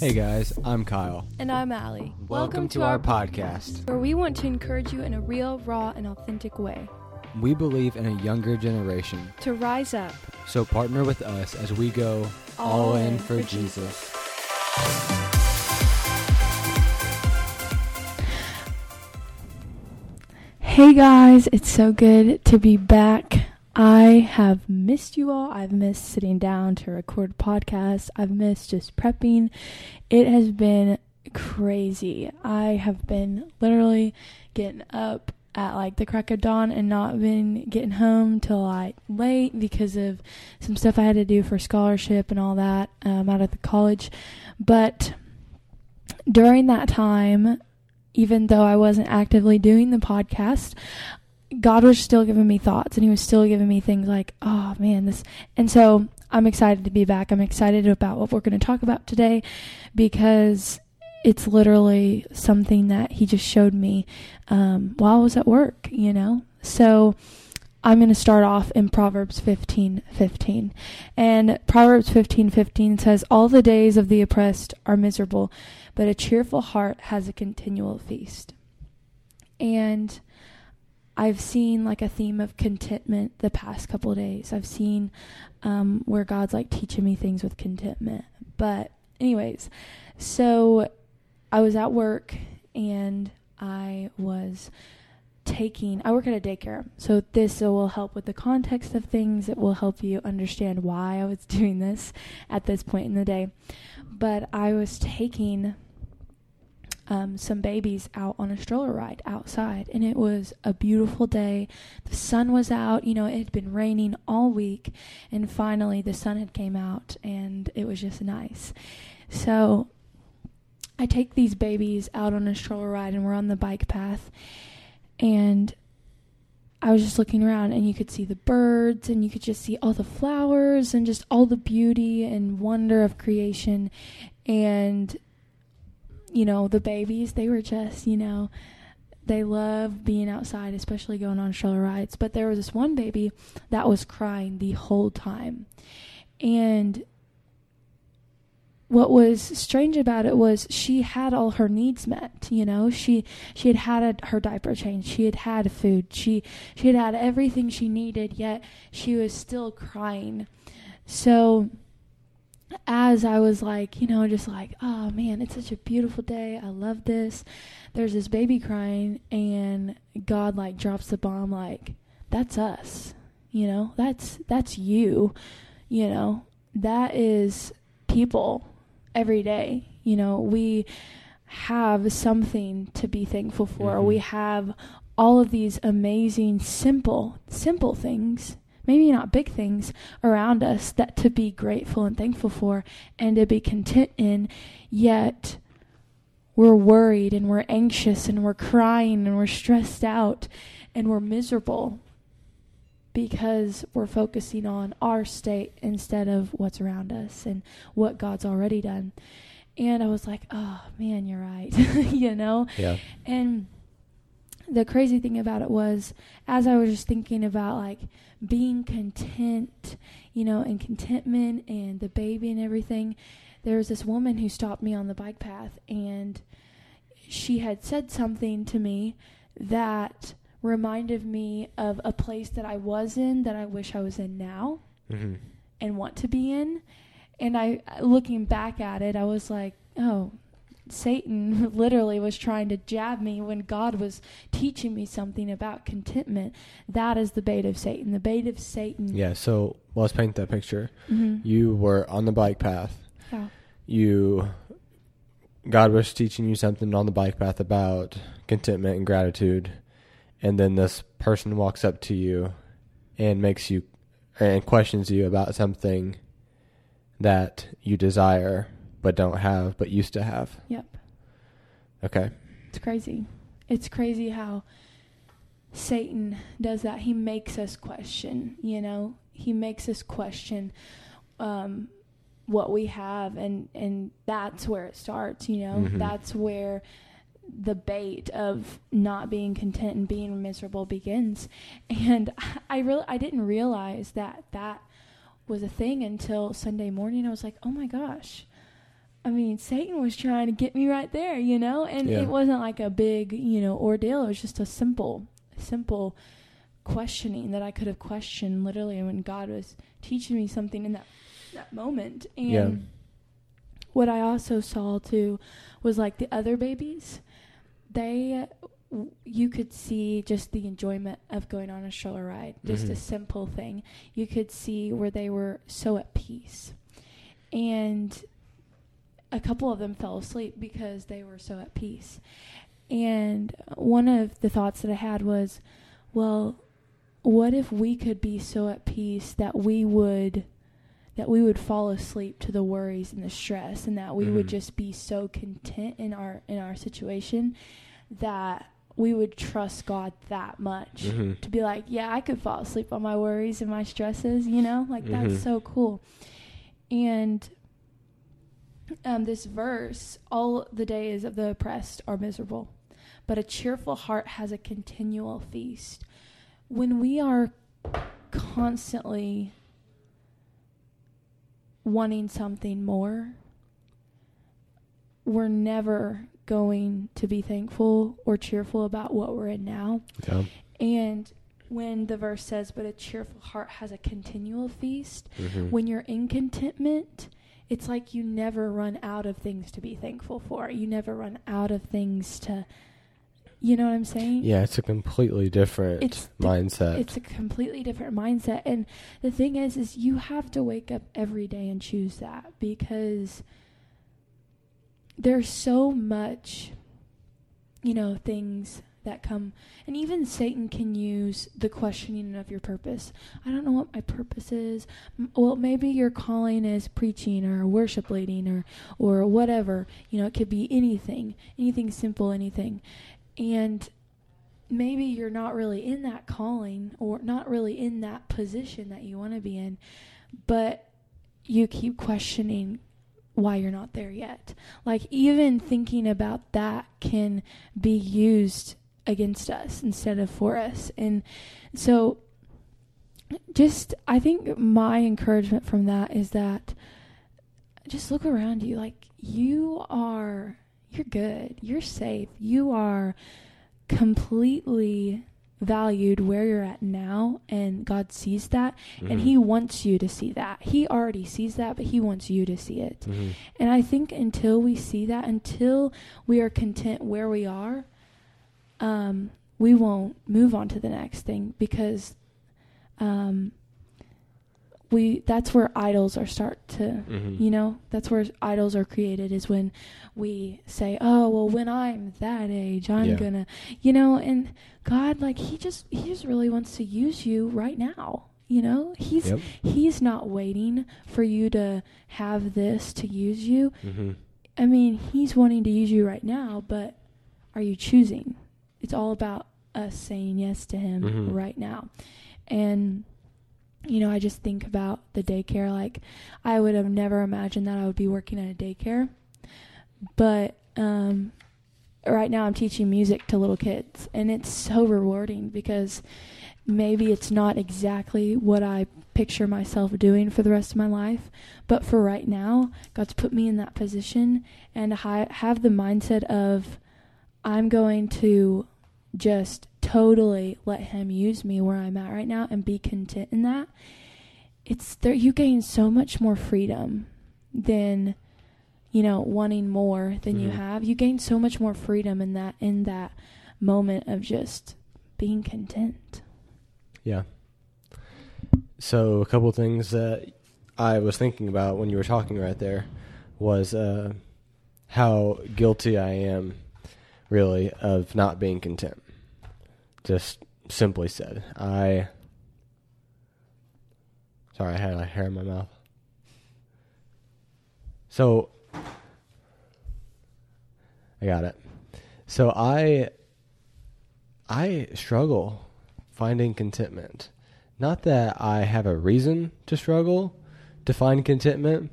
Hey guys, I'm Kyle. And I'm Allie. Welcome, to, our podcast. where we want to encourage you in a real, raw, and authentic way We believe in a younger generation, to rise up. so partner with us as we go all, in for Jesus. Hey guys, it's so good to be back. I have missed you all. I've missed sitting down to record podcasts. I've missed just prepping. It has been crazy. I have been literally getting up at like the crack of dawn and not been getting home till like late because of some stuff I had to do for scholarship and all that um, out at the college. But during that time, even though I wasn't actively doing the podcast, God was still giving me thoughts and He was still giving me things like, oh man, this. And so I'm excited to be back. I'm excited about what we're going to talk about today because it's literally something that He just showed me um, while I was at work, you know? So I'm going to start off in Proverbs 15 15. And Proverbs 15 15 says, All the days of the oppressed are miserable, but a cheerful heart has a continual feast. And I've seen like a theme of contentment the past couple days. I've seen um, where God's like teaching me things with contentment. But, anyways, so I was at work and I was taking I work at a daycare. So this will help with the context of things. It will help you understand why I was doing this at this point in the day. But I was taking um, some babies out on a stroller ride outside, and it was a beautiful day. The sun was out. You know, it had been raining all week, and finally the sun had came out, and it was just nice. So I take these babies out on a stroller ride, and we're on the bike path, and I was just looking around and you could see the birds and you could just see all the flowers and just all the beauty and wonder of creation and you know the babies they were just you know they love being outside especially going on stroller rides. But there was this one baby that was crying the whole time. And what was strange about it was she had all her needs met you know? She she had had a, her diaper changed. She had had food. She she had had everything she needed yet she was still crying. So as i was like you know just like oh man it's such a beautiful day i love this there's this baby crying and god like drops the bomb like that's us you know that's that's you you know that is people every day. You know, we have something to be thankful for. Mhm. We have all of these amazing simple simple things, maybe not big things around us that to be grateful and thankful for and to be content in, yet we're worried and we're anxious and we're crying and we're stressed out and we're miserable because we're focusing on our state instead of what's around us and what God's already done. And I was like, oh man, you're right. you know? Yeah. And the crazy thing about it was, as I was just thinking about like being content, you know, and contentment and the baby and everything, there was this woman who stopped me on the bike path and she had said something to me that reminded me of a place that I was in that I wish I was in now hmm and want to be in. And I, looking back at it, I was like, oh, Satan literally was trying to jab me when God was teaching me something about contentment. That is the bait of Satan. The bait of Satan. Yeah, so let's paint that picture. Mhm. You were on the bike path. Yeah. You God was teaching you something on the bike path about contentment and gratitude. And then this person walks up to you and makes you and questions you about something that you desire but don't have but used to have. Yep. Okay. It's crazy. It's crazy how Satan does that. He makes us question, you know, he makes us question um, what we have, and, and that's where it starts, you know, Mhm. that's where the bait of not being content and being miserable begins. And I really, I didn't realize that that was a thing until Sunday morning. I was like, oh my gosh. I mean, Satan was trying to get me right there, you know, and Yeah. it wasn't like a big, you know, ordeal. It was just a simple, simple questioning that I could have questioned literally when God was teaching me something in that that moment. And Yeah. what I also saw too was like the other babies, they w- you could see just the enjoyment of going on a stroller ride, just a Mhm. simple thing. You could see where they were so at peace. And a couple of them fell asleep because they were so at peace. And one of the thoughts that I had was, well, what if we could be so at peace that we would that we would fall asleep to the worries and the stress and that we would Mhm. just be so content in our in our situation that we would trust God that much Mhm. to be like, yeah, I could fall asleep on my worries and my stresses, you know? Like that's Mhm. so cool. And um, this verse, all the days of the oppressed are miserable, but a cheerful heart has a continual feast. When we are constantly wanting something more, we're never going to be thankful or cheerful about what we're in now. Yeah. And when the verse says, but a cheerful heart has a continual feast, Mhm. when you're in contentment, it's like you never run out of things to be thankful for. You never run out of things to, you know what I'm saying? Yeah, it's a completely different It's mindset. It's a completely different mindset. And the thing is, is you have to wake up every day and choose that because there's so much, you know, things that come, and even Satan can use the questioning of your purpose. I don't know what my purpose is. M- Well, maybe your calling is preaching or worship leading or or whatever. You know, it could be anything, anything simple, anything, and maybe you're not really in that calling or not really in that position that you want to be in, but you keep questioning why you're not there yet. Like even thinking about that can be used against us instead of for us. And so just I think my encouragement from that is that just look around you like you are you're good. You're safe. You are completely valued where you're at now and God sees that and Mhm. he wants you to see that. He already sees that, but he wants you to see it. Mhm. And I think until we see that, until we are content where we are, um, we won't move on to the next thing because um, we that's where idols are start to Mhm. you know that's where idols are created is when we say oh well when i'm that age i'm Yeah. gonna you know and god like he just he just really wants to use you right now you know he's Yep. he's not waiting for you to have this to use you Mhm. i mean he's wanting to use you right now but are you choosing it's all about us saying yes to him Mhm. right now and you know, I just think about the daycare. Like, I would have never imagined that I would be working at a daycare. But um, right now, I'm teaching music to little kids, and it's so rewarding because maybe it's not exactly what I picture myself doing for the rest of my life. But for right now, God's put me in that position and I have the mindset of I'm going to just totally let him use me where I'm at right now and be content in that. It's there you gain so much more freedom than you know wanting more than you Mhm. have. You gain so much more freedom in that in that moment of just being content. Yeah. So a couple things that I was thinking about when you were talking right there was uh, how guilty I am, really, of not being content. Just simply said, I. Sorry, I had a hair in my mouth. So, I got it. So I I struggle finding contentment. Not that I have a reason to struggle to find contentment,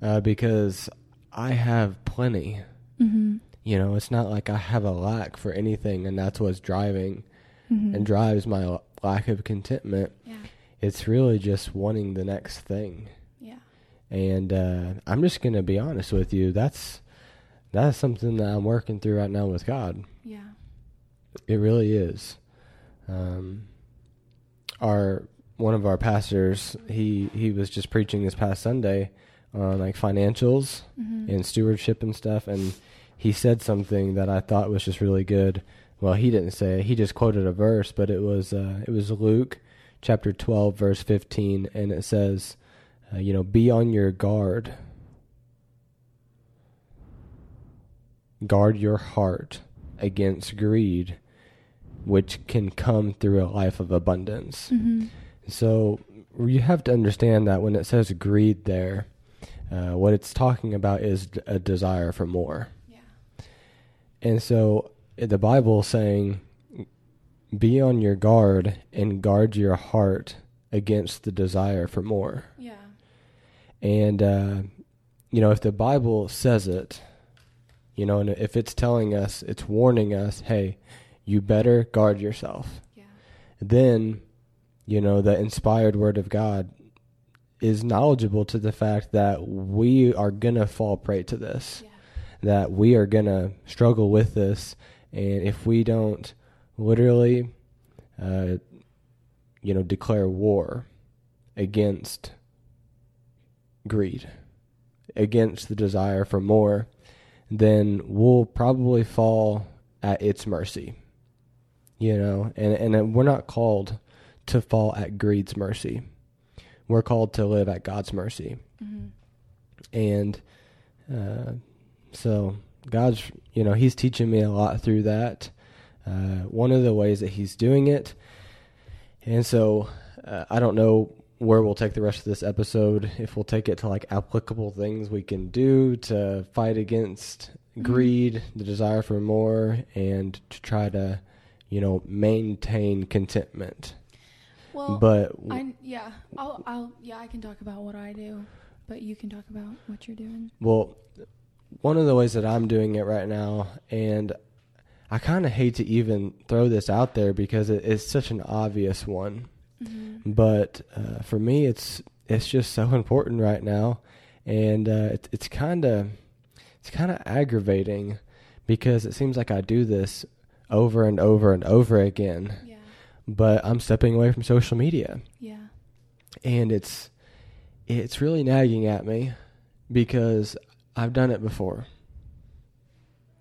uh, because I have plenty. Mm-hmm. You know, it's not like I have a lack for anything, and that's what's driving Mm-hmm. and drives my l- lack of contentment. yeah. It's really just wanting the next thing. Yeah. And uh, I'm just gonna be honest with you. That's that's something that I'm working through right now with God. Yeah. It really is. Um, our one of our pastors, he he was just preaching this past Sunday on like financials Mhm. and stewardship and stuff, and he said something that I thought was just really good. Well, he didn't say it; he just quoted a verse, but it was uh, it was Luke chapter twelve, verse fifteen, and it says, uh, "You know, be on your guard." Guard your heart against greed, which can come through a life of abundance. Mhm. So you have to understand that when it says greed there, uh, what it's talking about is a desire for more. And so uh, the Bible saying, be on your guard and guard your heart against the desire for more. Yeah. And, uh, you know, if the Bible says it, you know, and if it's telling us, it's warning us, hey, you better guard yourself. Yeah. then you know the inspired word of god is knowledgeable to the fact that we are gonna fall prey to this Yeah. That we are gonna struggle with this. And if we don't literally uh, you know declare war against greed against the desire for more then we'll probably fall at its mercy you know? And and we're not called to fall at greed's mercy. We're called to live at god's mercy. Mhm. and uh, so god's you know he's teaching me a lot through that uh, one of the ways that he's doing it and so uh, i don't know where we'll take the rest of this episode if we'll take it to like applicable things we can do to fight against Mhm. greed the desire for more and to try to you know maintain contentment Well, but I yeah, I'll I'll yeah, I can talk about what I do, but you can talk about what you're doing. Well, one of the ways that I'm doing it right now, and I kind of hate to even throw this out there because it, it's such an obvious one, Mm-hmm. but uh, for me, it's it's just so important right now, and uh, it, it's kind of it's kind of aggravating because it seems like I do this over and over and over again, Yeah. but I'm stepping away from social media Yeah. and it's it's really nagging at me because I've done it before.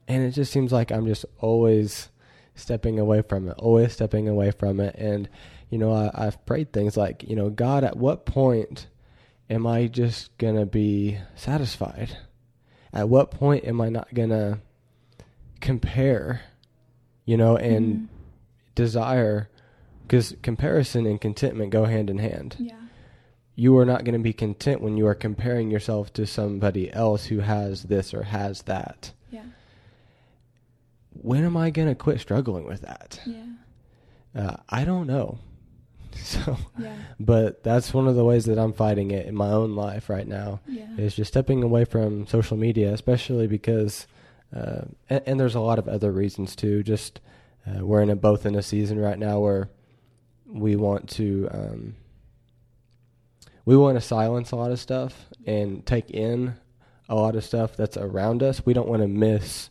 And it just seems like I'm just always stepping away from it, always stepping away from it. And, you know, I, I've prayed things like, you know, God, at what point am I just going to be satisfied? At what point am I not going to compare, you know, and Mhm. desire? Because comparison and contentment go hand in hand Yeah. You are not going to be content when you are comparing yourself to somebody else who has this or has that. Yeah. When am I going to quit struggling with that? Yeah. Uh, I don't know. So, Yeah. but that's one of the ways that I'm fighting it in my own life right now Yeah. is just stepping away from social media, especially because, uh, and, and there's a lot of other reasons too. Just uh, we're in a, both in a season right now where we want to um, we want to silence a lot of stuff and take in a lot of stuff that's around us. We don't want to miss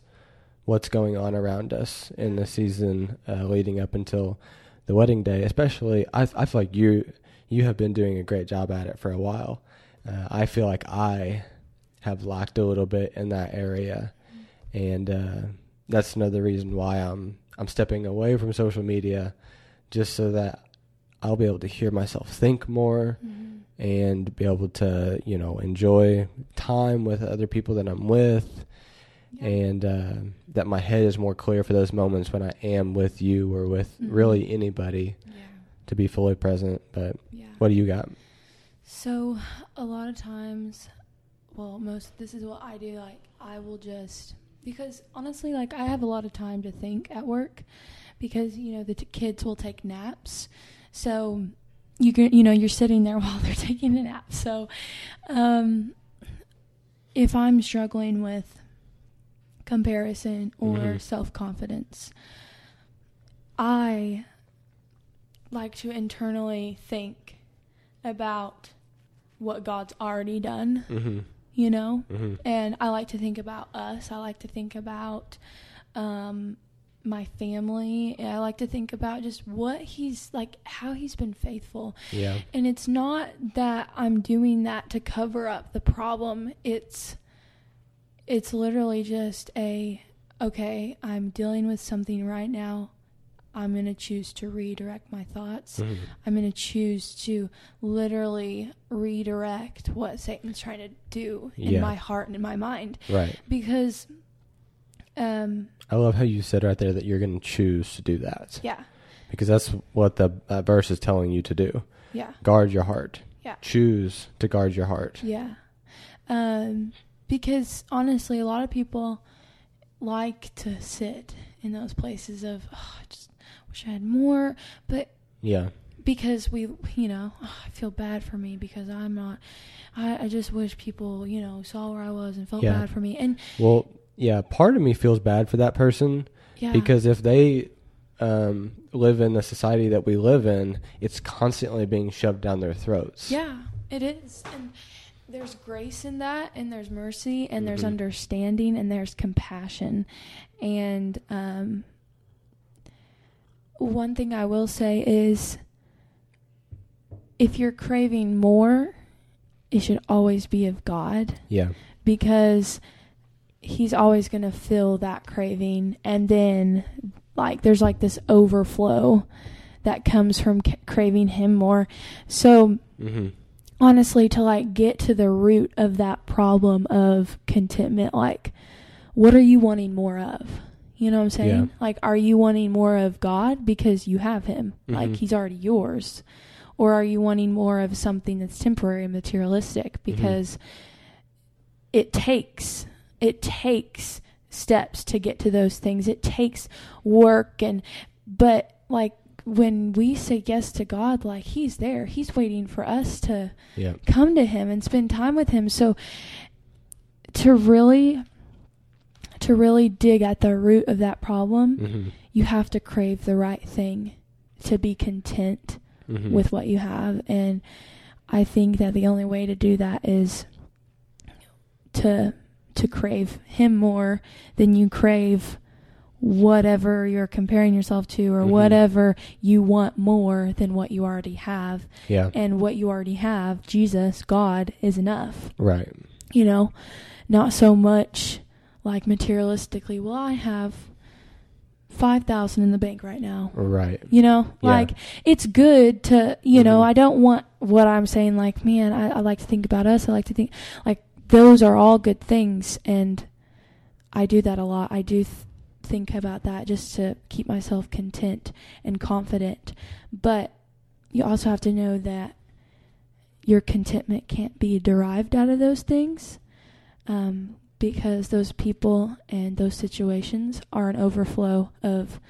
what's going on around us in the season uh, leading up until the wedding day. Especially, I, I feel like you you have been doing a great job at it for a while. Uh, I feel like I have lacked a little bit in that area, and uh, that's another reason why I'm I'm stepping away from social media, just so that I'll be able to hear myself think more Mhm. And be able to you know enjoy time with other people that I'm with, Yeah. and uh, that my head is more clear for those moments when I am with you or with Mhm. really anybody Yeah. to be fully present. But Yeah. what do you got? So a lot of times, well, most this is what I do. Like I will just because honestly, like I have a lot of time to think at work because you know the t- kids will take naps, so you can you know you're sitting there while they're taking a nap. So um, if I'm struggling with comparison or Mhm. self confidence, I like to internally think about what God's already done, Mm-hmm. you know? Mm-hmm. And I like to think about us. I like to think about um, my family. I like to think about just what he's like, how he's been faithful. Yeah. And it's not that I'm doing that to cover up the problem. It's it's literally just a okay, I'm dealing with something right now. I'm going to choose to redirect my thoughts. Mhm. I'm going to choose to literally redirect what Satan's trying to do in Yeah. my heart and in my mind Right. because um I love how you said right there that you're going to choose to do that yeah, because that's what the uh, verse is telling you to do. yeah. Guard your heart. Yeah. Choose to guard your heart. Yeah. Um, because honestly, a lot of people like to sit in those places of, oh, I just wish I had more. But Yeah. because we, you know, oh, I feel bad for me because I'm not, I, I just wish people, you know, saw where I was and felt Yeah. bad for me. And Well, yeah, part of me feels bad for that person yeah. because if they um, live in the society that we live in, it's constantly being shoved down their throats. Yeah, it is. And there's grace in that, and there's mercy, and there's Mhm. understanding, and there's compassion. And um, one thing I will say is if you're craving more, it should always be of God Yeah. because he's always going to fill that craving. And then like there's like this overflow that comes from c- craving him more. So Mm-hmm. honestly to like get to the root of that problem of contentment like what are you wanting more of? You know what i'm saying? Yeah. like are you wanting more of god because you have him? Like Mhm. he's already yours. Or are you wanting more of something that's temporary and materialistic because it takes it takes steps to get to those things it takes work and but like when we say yes to god like he's there he's waiting for us to Yeah. come to him and spend time with him so to really to really dig at the root of that problem Mm-hmm. you have to crave the right thing to be content Mm-hmm. with what you have and i think that the only way to do that is to to crave him more than you crave whatever you're comparing yourself to or Mhm. whatever you want more than what you already have yeah. and what you already have jesus god is enough Right. you know not so much like materialistically well i have 5000 in the bank right now Right. you know Yeah. like it's good to you know Mhm. i don't want what i'm saying like man I, I like to think about us i like to think like those are all good things and i do that a lot i do th- think about that just to keep myself content and confident but you also have to know that your contentment can't be derived out of those things um, because those people and those situations are an overflow of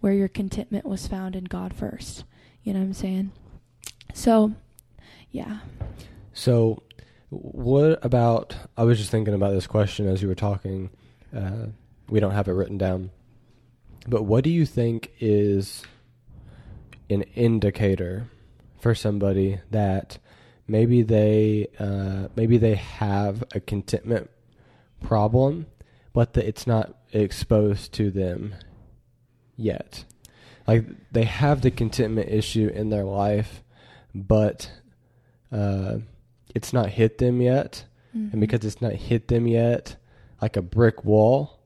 where your contentment was found in God first. You know what I'm saying? So, yeah. So, what about? I was just thinking about this question as you were talking. Uh, we don't have it written down, but what do you think is an indicator for somebody that maybe they uh, maybe they have a contentment problem, but it's not exposed to them yet? Like they have the contentment issue in their life, but uh, it's not hit them yet, Mhm. and because it's not hit them yet, like a brick wall,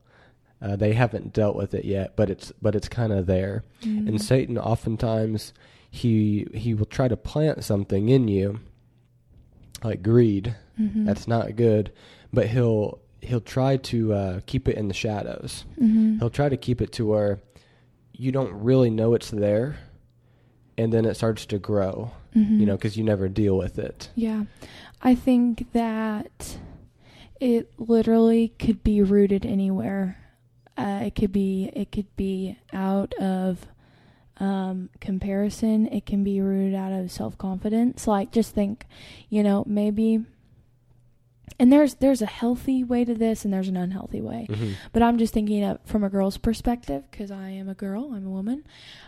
uh, they haven't dealt with it yet. But it's but it's kind of there, Mhm. and Satan oftentimes he he will try to plant something in you, like greed. Mhm. That's not good, but he'll he'll try to uh, keep it in the shadows. Mhm. He'll try to keep it to where you don't really know it's there, and then it starts to grow. Mhm. You know, because you never deal with it. Yeah. I think that it literally could be rooted anywhere. Uh, it could be it could be out of um, comparison. It can be rooted out of self confidence. Like just think, you know, maybe. And there's there's a healthy way to this, and there's an unhealthy way. hmm But I'm just thinking of from a girl's perspective because I am a girl, I'm a woman.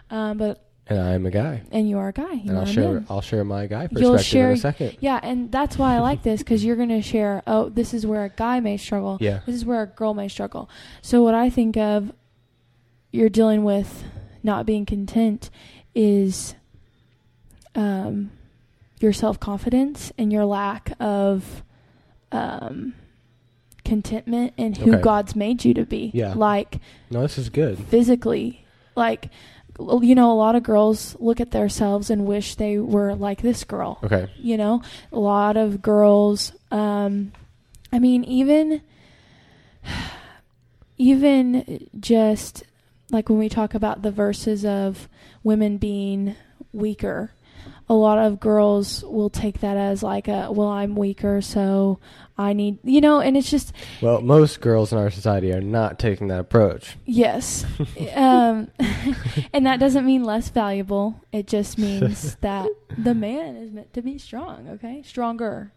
Um, but And I am a guy. and you are a guy. You and know I'll share mean? I'll share my guy You'll perspective share- in a second. Yeah, and that's why I like this because you're going to share, oh, this is where a guy may struggle. Yeah. This is where a girl may struggle. So, what I think of you're dealing with not being content is um, your self confidence and your lack of um, contentment in who Okay. God's made you to be. Yeah. Like, No, this is good. physically like you know a lot of girls look at themselves and wish they were like this girl Okay. you know a lot of girls um i mean even even just like when we talk about the verses of women being weaker a lot of girls will take that as like a well i'm weaker so i need you know and it's just Well, most girls in our society are not taking that approach. Yes. um, and that doesn't mean less valuable. It just means that the man is meant to be strong, okay? Stronger.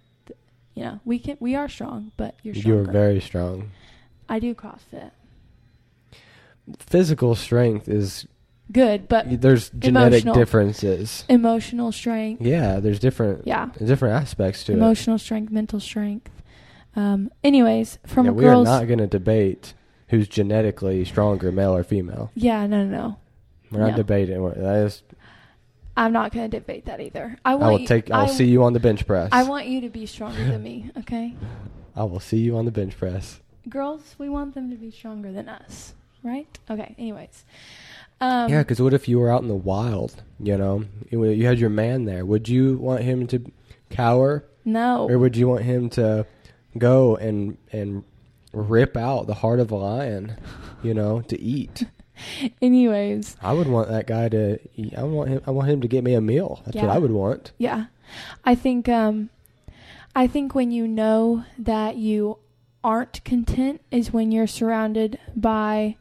You know, we can we are strong, but you're stronger. You're very strong. I do CrossFit. Physical strength is Good, but there's genetic Emotional. differences. emotional strength. Yeah, there's different Yeah. different aspects to it. Emotional strength, mental strength. Um, anyways, from yeah, a we are not going to debate who's genetically stronger, male or female. Yeah, no, no, no. We're not No. debating. We're- That is, I'm not going to debate that either. I I will you, take. I'll I- see you on the bench press. I want you to be stronger than me, okay? I will see you on the bench press. girls, we want them to be stronger than us, right? Okay. Anyways, um, yeah, because what if you were out in the wild? You know, you you had your man there. Would you want him to cower, no, or would you want him to go and and rip out the heart of a lion? You know, to eat. anyways, I would want that guy to. Eat. I want him. I want him to get me a meal. That's what I would want. yeah, I think, um, I think when you know that you aren't content is when you're surrounded by,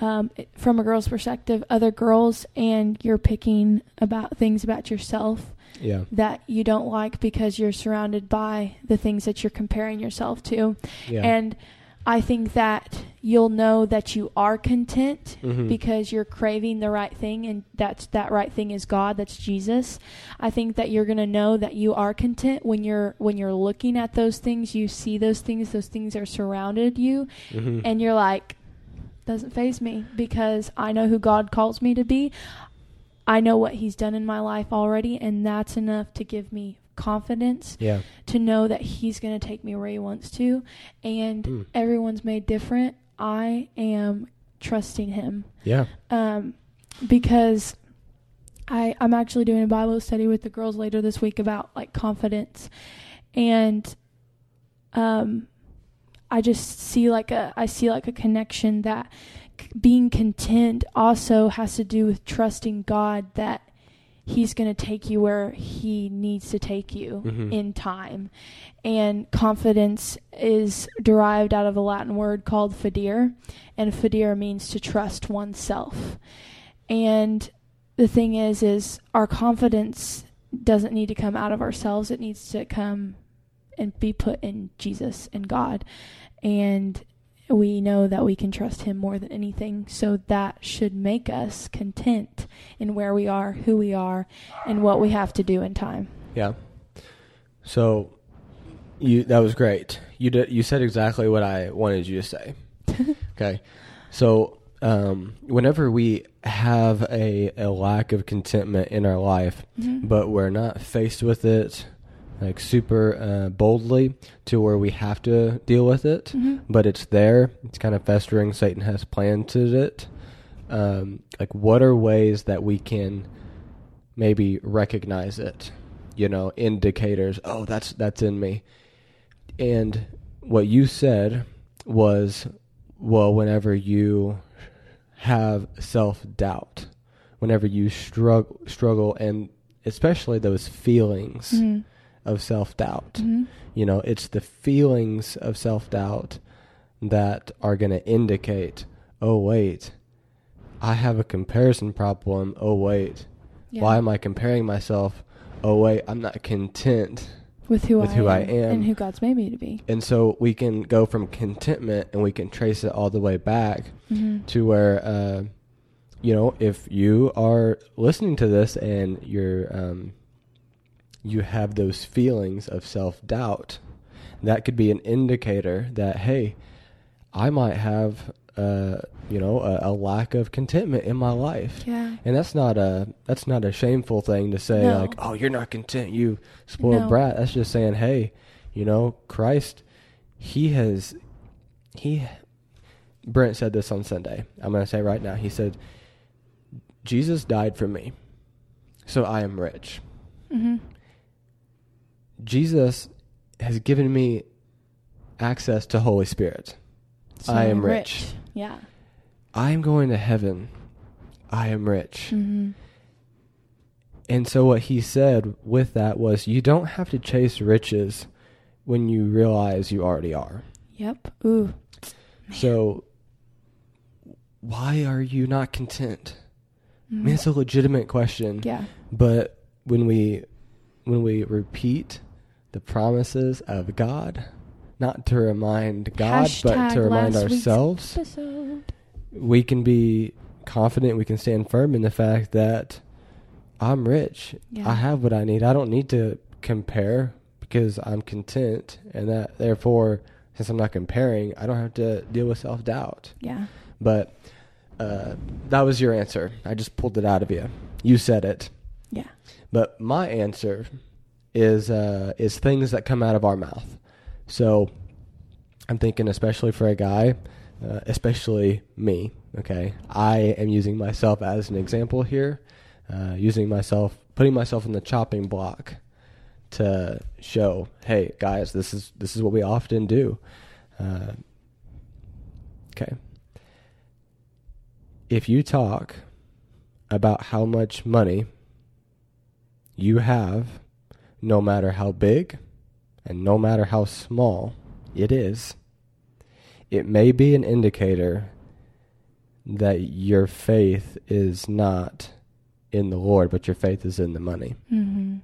um, from a girl's perspective, other girls, and you're picking about things about yourself Yeah. that you don't like because you're surrounded by the things that you're comparing yourself to. Yeah. And I think that you'll know that you are content Mhm. because you're craving the right thing and that's that right thing is God, that's Jesus. I think that you're going to know that you are content when you're when you're looking at those things, you see those things, those things are surrounded you Mhm. and you're like doesn't faze me because I know who God calls me to be. I know what he's done in my life already and that's enough to give me confidence yeah. to know that he's going to take me where he wants to and Mm. everyone's made different i am trusting him Yeah. um, because I, i'm actually doing a bible study with the girls later this week about like confidence and um, i just see like a i see like a connection that being content also has to do with trusting god that he's going to take you where he needs to take you Mhm. in time. And confidence is derived out of a Latin word called fidere, and fidere means to trust oneself. And the thing is is our confidence doesn't need to come out of ourselves, it needs to come and be put in Jesus and God. And we know that we can trust him more than anything, so that should make us content in where we are, who we are, and what we have to do in time. Yeah. So, you that was great. You did. You said exactly what I wanted you to say. okay. So, um, whenever we have a a lack of contentment in our life, Mhm. but we're not faced with it like super uh, boldly to where we have to deal with it, Mhm. but it's there. It's kind of festering. Satan has planted it. Um, like, what are ways that we can maybe recognize it? You know, indicators. Oh, that's that's in me. And what you said was, well, whenever you have self doubt, whenever you struggle, struggle, and especially those feelings Mhm. Of self doubt. Mhm. You know, it's the feelings of self doubt that are going to indicate, oh, wait, I have a comparison problem. Oh, wait, Yeah. why am I comparing myself? Oh, wait, I'm not content. with who, with I, who I am am. and who God's made me to be. And so we can go from contentment and we can trace it all the way back Mhm. to where uh, you know, if you are listening to this and you're um, you have those feelings of self doubt, that could be an indicator that hey, I might have uh, you know a, a lack of contentment in my life. Yeah. And that's not a that's not a shameful thing to say No. like, "Oh, you're not content, you spoiled No. brat." That's just saying, "Hey, you know, Christ he has he Brent said this on Sunday. I'm going to say right now. He said Jesus died for me. So I am rich. Mm-hmm. Jesus has given me access to Holy Spirit. I am rich. Yeah. I am going to heaven. I am rich. Mm-hmm. And so what he said with that was you don't have to chase riches when you realize you already are. Yep. Ooh. So why are you not content? I Mhm. mean, it's a legitimate question. Yeah. But when we when we repeat the promises of God, not to remind God, but to remind ourselves, we can be confident, we can stand firm in the fact that I'm rich. Yeah. I have what I need. I don't need to compare because I'm content and that therefore since I'm not comparing, I don't have to deal with self-doubt. Yeah. But uh, that was your answer. I just pulled it out of you. You said it. Yeah. But my answer is uh, is things that come out of our mouth. So I'm thinking, especially for a guy, uh, especially me. Okay, I am using myself as an example here, uh, using myself, putting myself in the chopping block to show, hey guys, this is this is what we often do. Uh, okay, if you talk about how much money you have, no matter how big and no matter how small it is, it may be an indicator that your faith is not in the Lord, but your faith is in the money. Mm-hmm.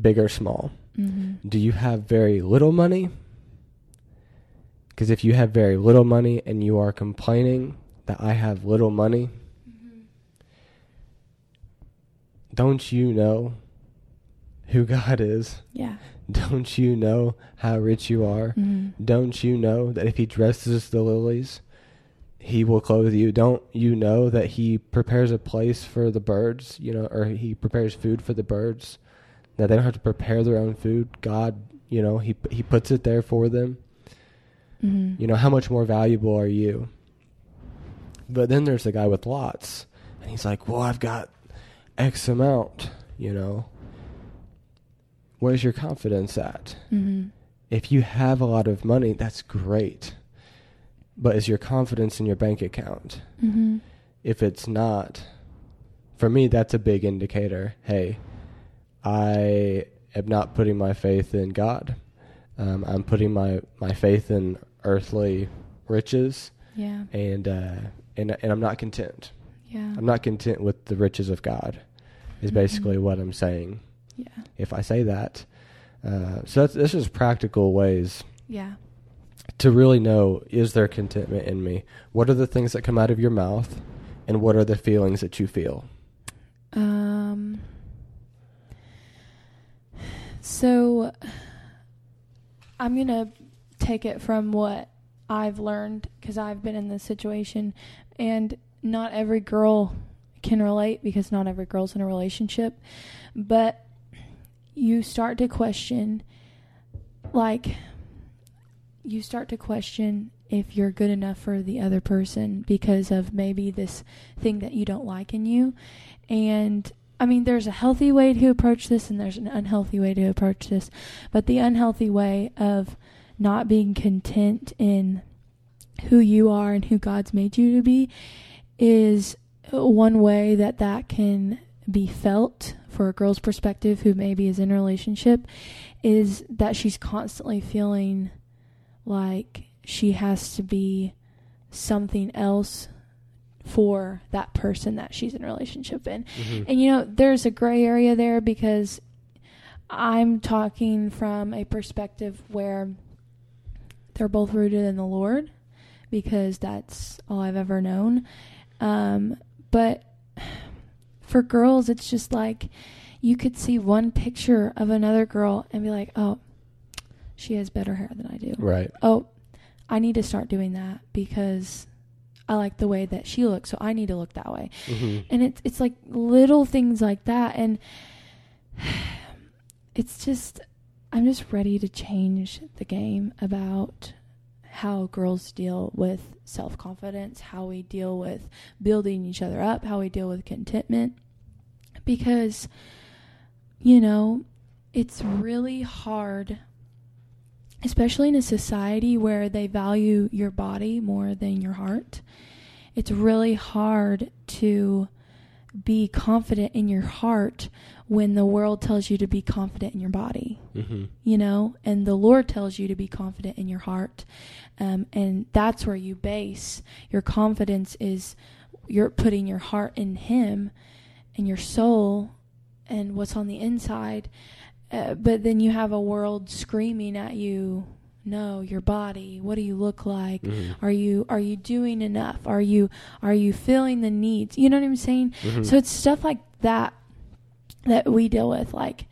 Big or small. Mm-hmm. Do you have very little money? Because if you have very little money and you are complaining that I have little money, don't you know who God is? Yeah. Don't you know how rich you are? Mm-hmm. Don't you know that if He dresses the lilies, He will clothe you? Don't you know that He prepares a place for the birds, you know, or He prepares food for the birds? That they don't have to prepare their own food. God, you know, He He puts it there for them. Mm-hmm. You know, how much more valuable are you? But then there's the guy with lots, and he's like, "Well, I've got X amount." You know, where's your confidence at? Mm-hmm. If you have a lot of money, that's great. But is your confidence in your bank account? Mm-hmm. If it's not, for me, that's a big indicator. Hey, I am not putting my faith in God. Um, I'm putting my, my faith in earthly riches, Yeah. and uh, and and I'm not content. Yeah. I'm not content with the riches of God. Is Mhm. basically what I'm saying. Yeah. If I say that, uh, so that's this is practical ways Yeah. to really know is there contentment in me? What are the things that come out of your mouth, and what are the feelings that you feel? Um. So, I'm gonna take it from what I've learned because I've been in this situation, and not every girl can relate because not every girl's in a relationship, but you start to question, like, you start to question if you're good enough for the other person because of maybe this thing that you don't like in you. And I mean, there's a healthy way to approach this and there's an unhealthy way to approach this. But the unhealthy way of not being content in who you are and who God's made you to be is one way that that can be felt for a girl's perspective who maybe is in a relationship is that she's constantly feeling like she has to be something else for that person that she's in a relationship in. And you know, there's a gray area there because I'm talking from a perspective where they're both rooted in the Lord because that's all I've ever known. Um, but for girls, it's just like you could see one picture of another girl and be like, oh, she has better hair than I do. Right. Oh, I need to start doing that because I like the way that she looks, so I need to look that way. hmm And it's it's like little things like that and it's just I'm just ready to change the game about how girls deal with self-confidence, how we deal with building each other up, how we deal with contentment because you know, it's really hard especially in a society where they value your body more than your heart. It's really hard to be confident in your heart when the world tells you to be confident in your body hmm you know and the lord tells you to be confident in your heart um, and that's where you base your confidence is you're putting your heart in him and your soul and what's on the inside uh, but then you have a world screaming at you no your body what do you look like? Hmm are you are you doing enough? Are you are you filling the needs? You know what i'm saying? Hmm so it's stuff like that that we deal with like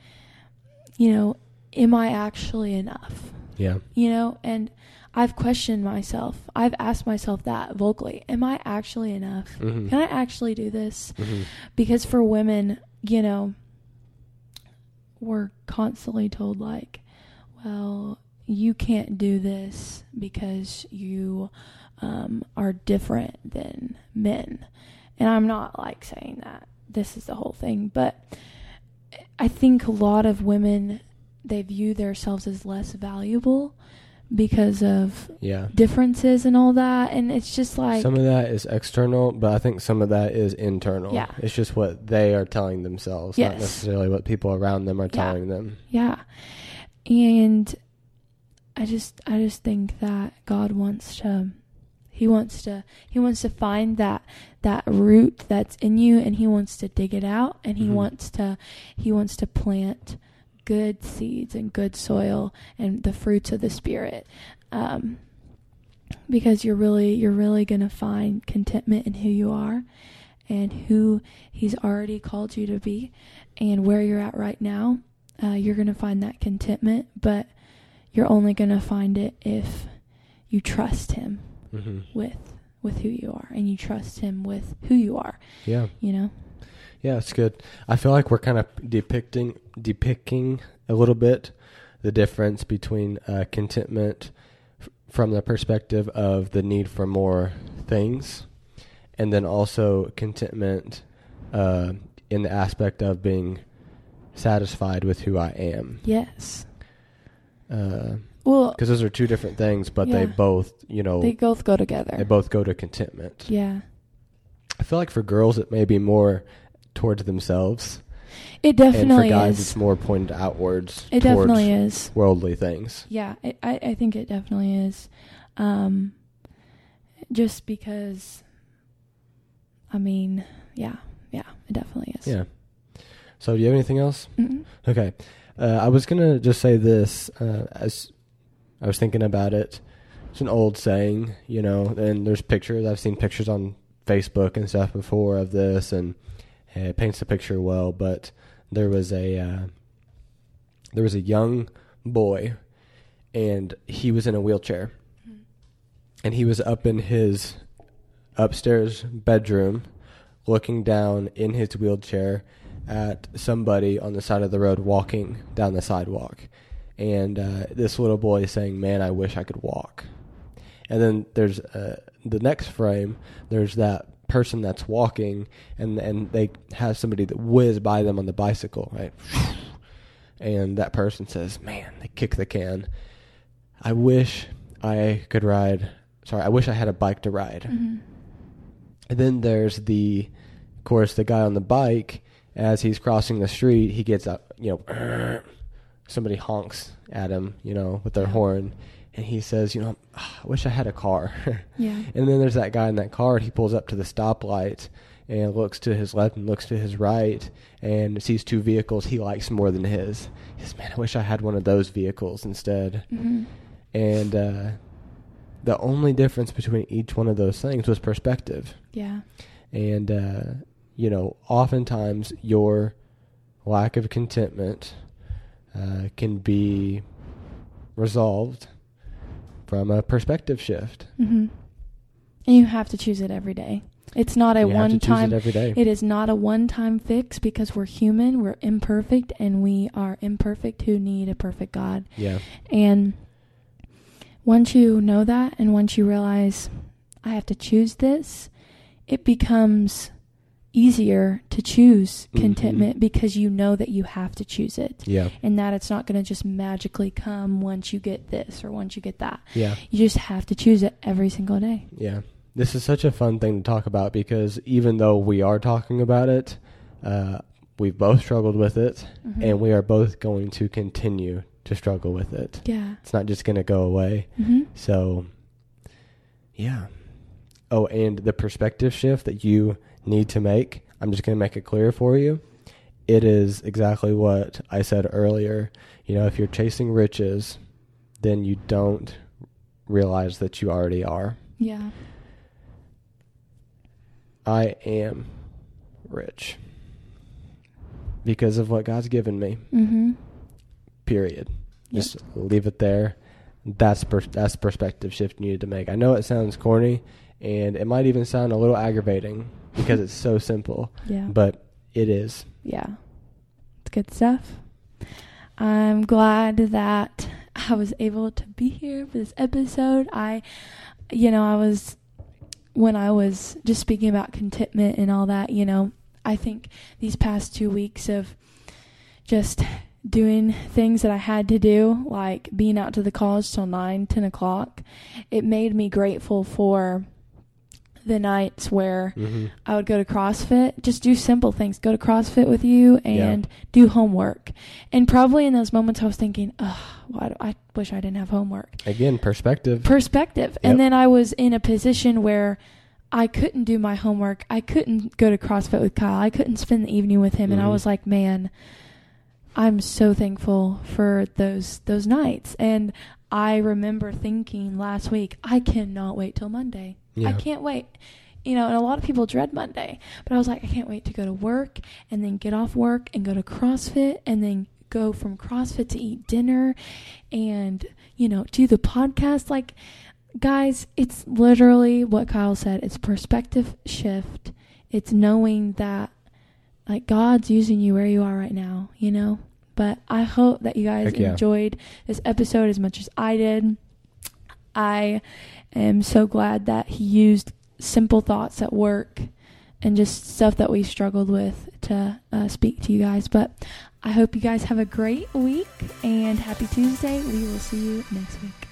you know am i actually enough? Yeah. you know and i've questioned myself. I've asked myself that vocally. Am i actually enough? Hmm can i actually do this? Hmm because for women you know we're constantly told like well you can't do this because you um, are different than men. And i'm not like saying that this is the whole thing but i think a lot of women they view themselves as less valuable because of Yeah. differences and all that and it's just like some of that is external, but I think some of that is internal. Yeah. It's just what they are telling themselves, not necessarily what people around them are Yeah. telling them. Yeah. And I just I just think that God wants to he wants to he wants to find that that root that's in you and he wants to dig it out and he Mhm. wants to he wants to plant good seeds and good soil and the fruits of the spirit um because you're really you're really going to find contentment in who you are and who he's already called you to be and where you're at right now uh, you're going to find that contentment, but you're only going to find it if you trust him hmm with with who you are and you trust him with who you are, Yeah. you know? Yeah, it's good. I feel like we're kind of depicting depicting a little bit the difference between uh, contentment f- from the perspective of the need for more things, and then also contentment uh, in the aspect of being satisfied with who I am. Yes. Because Well, because those are two different things, but they both, you know, they both go together. They both go to contentment. yeah. I feel like for girls, it may be more towards themselves. It and definitely for guys, is. it's more pointed outwards It towards definitely is. worldly things. Yeah, I I think it definitely is. Um just because I mean, yeah. Yeah, it definitely is. Yeah. So, do you have anything else? Mm-mm. Okay. Uh, I was gonna just say this uh, as I was thinking about it. It's an old saying, you know, and there's pictures. I've seen pictures on Facebook and stuff before of this, and it paints the picture well. But there was a uh, there was a young boy, and he was in a wheelchair, and he was up in his upstairs bedroom, looking down in his wheelchair at somebody on the side of the road walking down the sidewalk. And uh, this little boy is saying, Man, I wish I could walk. And then there's uh, the next frame, there's that person that's walking, and, and they have somebody that whiz by them on the bicycle, right? And that person says, Man, they kick the can. I wish I could ride. Sorry, I wish I had a bike to ride. Mhm. And then there's the, of course, the guy on the bike. As he's crossing the street, he gets up. You know, somebody honks at him. You know, with their horn, and he says, "You know, "Ah, I wish I had a car." Yeah. and then there's that guy in that car. And he pulls up to the stoplight and looks to his left and looks to his right and sees two vehicles he likes more than his. He says, "Man, I wish I had one of those vehicles instead." Mhm. And uh, the only difference between each one of those things was perspective Yeah. And, uh, you know, oftentimes your lack of contentment uh, can be resolved from a perspective shift. Mm-hmm. And you have to choose it every day. It's not a you one time. it. It is not a one time fix because we're human, we're imperfect, and we are imperfect who need a perfect God. yeah. And once you know that, and once you realize, I have to choose this, it becomes easier to choose Mhm. contentment because you know that you have to choose it Yeah. and that it's not going to just magically come once you get this or once you get that. Yeah. You just have to choose it every single day. Yeah. This is such a fun thing to talk about because even though we are talking about it, uh, we've both struggled with it, Mhm. and we are both going to continue to struggle with it. Yeah. It's not just going to go away. hmm So, yeah. Oh, and the perspective shift that you need to make, I'm just going to make it clear for you. It is exactly what I said earlier. You know, if you're chasing riches, then you don't realize that you already are. Yeah. I am rich because of what God's given me. hmm Period. Yep. Just leave it there. That's per- that's perspective shift you needed to make. I know it sounds corny, and it might even sound a little aggravating because it's so simple, Yeah. but it is. yeah. It's good stuff. I'm glad that I was able to be here for this episode. I, you know, I was, when I was just speaking about contentment and all that, you know, I think these past two weeks of just doing things that I had to do, like being out to the college till 9, 10 o'clock, it made me grateful for the nights where Mm-hmm. I would go to CrossFit, just do simple things. Go to CrossFit with you and do homework. And probably in those moments, I was thinking, oh, why do I wish I didn't have homework. Again, perspective. Perspective. Yep. And then I was in a position where I couldn't do my homework. I couldn't go to CrossFit with Kyle. I couldn't spend the evening with him. And I Mhm. was like, man, I'm so thankful for those those nights. And I remember thinking last week, I cannot wait till Monday. I can't wait. You know, and a lot of people dread Monday, but I was like, I can't wait to go to work and then get off work and go to CrossFit and then go from CrossFit to eat dinner and, you know, do the podcast. Like, guys, it's literally what Kyle said it's perspective shift. It's knowing that, like, God's using you where you are right now, you know? But I hope that you guys yeah. enjoyed this episode as much as I did. I am so glad that he used simple thoughts at work and just stuff that we struggled with to uh, speak to you guys. But I hope you guys have a great week and happy Tuesday. We will see you next week.